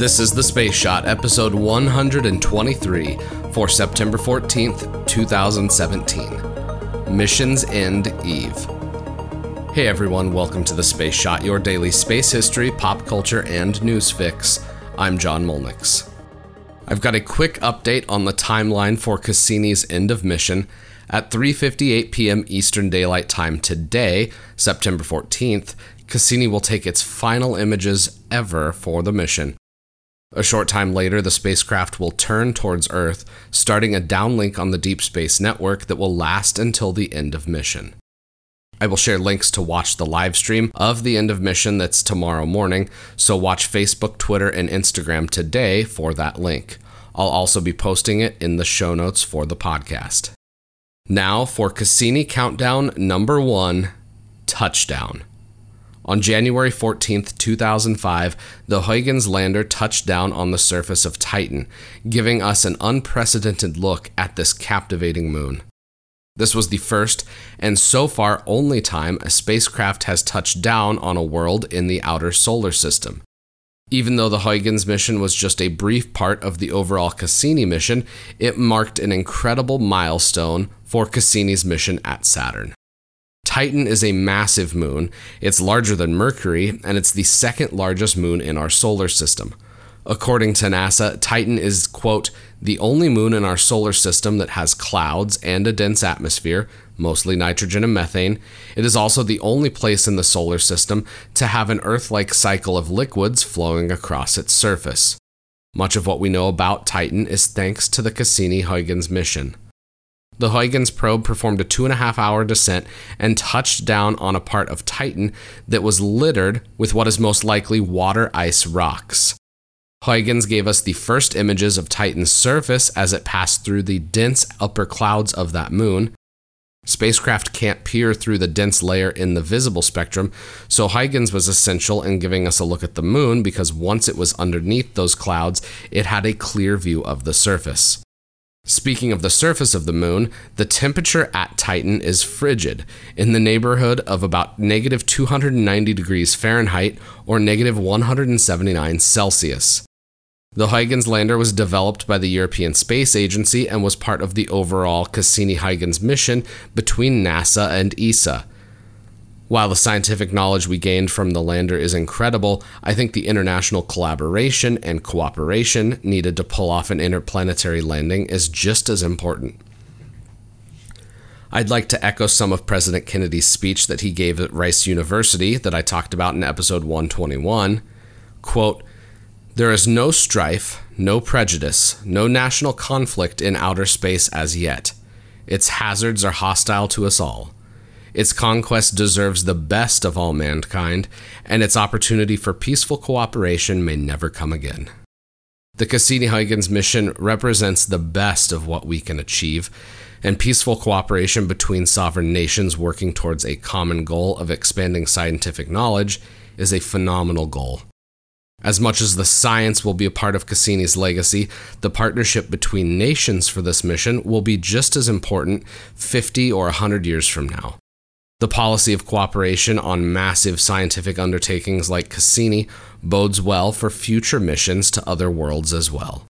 This is the Space Shot, episode 123 for September 14th, 2017. Missions End Eve. Hey everyone, welcome to the Space Shot, your daily space history, pop culture, and news fix. I'm John Molnix. I've got a quick update on the timeline for Cassini's end of mission. At 3:58 p.m. Eastern Daylight Time today, September 14th, Cassini will take its final images ever for the mission. A short time later, the spacecraft will turn towards Earth, starting a downlink on the Deep Space Network that will last until the end of mission. I will share links to watch the live stream of the end of mission that's tomorrow morning, so watch Facebook, Twitter, and Instagram today for that link. I'll also be posting it in the show notes for the podcast. Now for Cassini Countdown number one Touchdown. On January 14, 2005, the Huygens lander touched down on the surface of Titan, giving us an unprecedented look at this captivating moon. This was the first and so far only time a spacecraft has touched down on a world in the outer solar system. Even though the Huygens mission was just a brief part of the overall Cassini mission, it marked an incredible milestone for Cassini's mission at Saturn. Titan is a massive moon. It's larger than Mercury, and it's the second largest moon in our solar system. According to NASA, Titan is, quote, the only moon in our solar system that has clouds and a dense atmosphere, mostly nitrogen and methane. It is also the only place in the solar system to have an Earth like cycle of liquids flowing across its surface. Much of what we know about Titan is thanks to the Cassini Huygens mission. The Huygens probe performed a two and a half hour descent and touched down on a part of Titan that was littered with what is most likely water ice rocks. Huygens gave us the first images of Titan's surface as it passed through the dense upper clouds of that moon. Spacecraft can't peer through the dense layer in the visible spectrum, so Huygens was essential in giving us a look at the moon because once it was underneath those clouds, it had a clear view of the surface. Speaking of the surface of the moon, the temperature at Titan is frigid, in the neighborhood of about negative 290 degrees Fahrenheit or negative 179 Celsius. The Huygens lander was developed by the European Space Agency and was part of the overall Cassini Huygens mission between NASA and ESA. While the scientific knowledge we gained from the lander is incredible, I think the international collaboration and cooperation needed to pull off an interplanetary landing is just as important. I'd like to echo some of President Kennedy's speech that he gave at Rice University that I talked about in episode 121. Quote, there is no strife, no prejudice, no national conflict in outer space as yet. Its hazards are hostile to us all. Its conquest deserves the best of all mankind, and its opportunity for peaceful cooperation may never come again. The Cassini Huygens mission represents the best of what we can achieve, and peaceful cooperation between sovereign nations working towards a common goal of expanding scientific knowledge is a phenomenal goal. As much as the science will be a part of Cassini's legacy, the partnership between nations for this mission will be just as important 50 or 100 years from now. The policy of cooperation on massive scientific undertakings like Cassini bodes well for future missions to other worlds as well.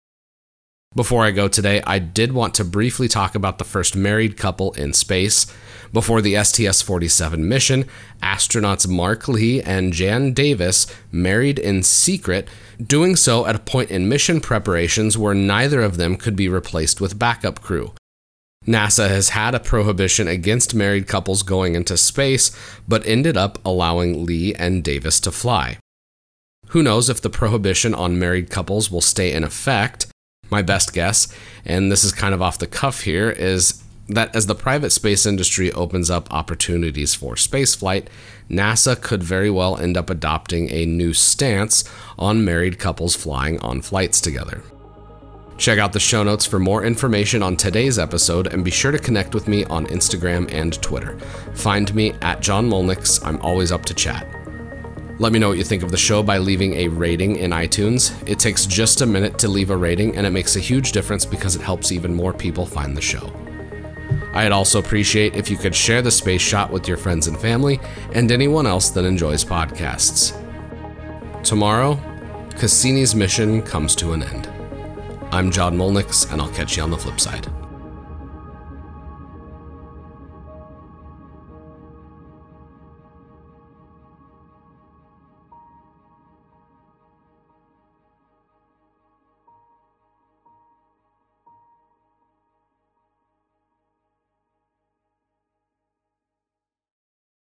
Before I go today, I did want to briefly talk about the first married couple in space. Before the STS 47 mission, astronauts Mark Lee and Jan Davis married in secret, doing so at a point in mission preparations where neither of them could be replaced with backup crew. NASA has had a prohibition against married couples going into space, but ended up allowing Lee and Davis to fly. Who knows if the prohibition on married couples will stay in effect? My best guess, and this is kind of off the cuff here, is that as the private space industry opens up opportunities for spaceflight, NASA could very well end up adopting a new stance on married couples flying on flights together. Check out the show notes for more information on today's episode and be sure to connect with me on Instagram and Twitter. Find me at John Molnix. I'm always up to chat. Let me know what you think of the show by leaving a rating in iTunes. It takes just a minute to leave a rating, and it makes a huge difference because it helps even more people find the show. I'd also appreciate if you could share the space shot with your friends and family and anyone else that enjoys podcasts. Tomorrow, Cassini's mission comes to an end. I'm John Molnix, and I'll catch you on the flip side.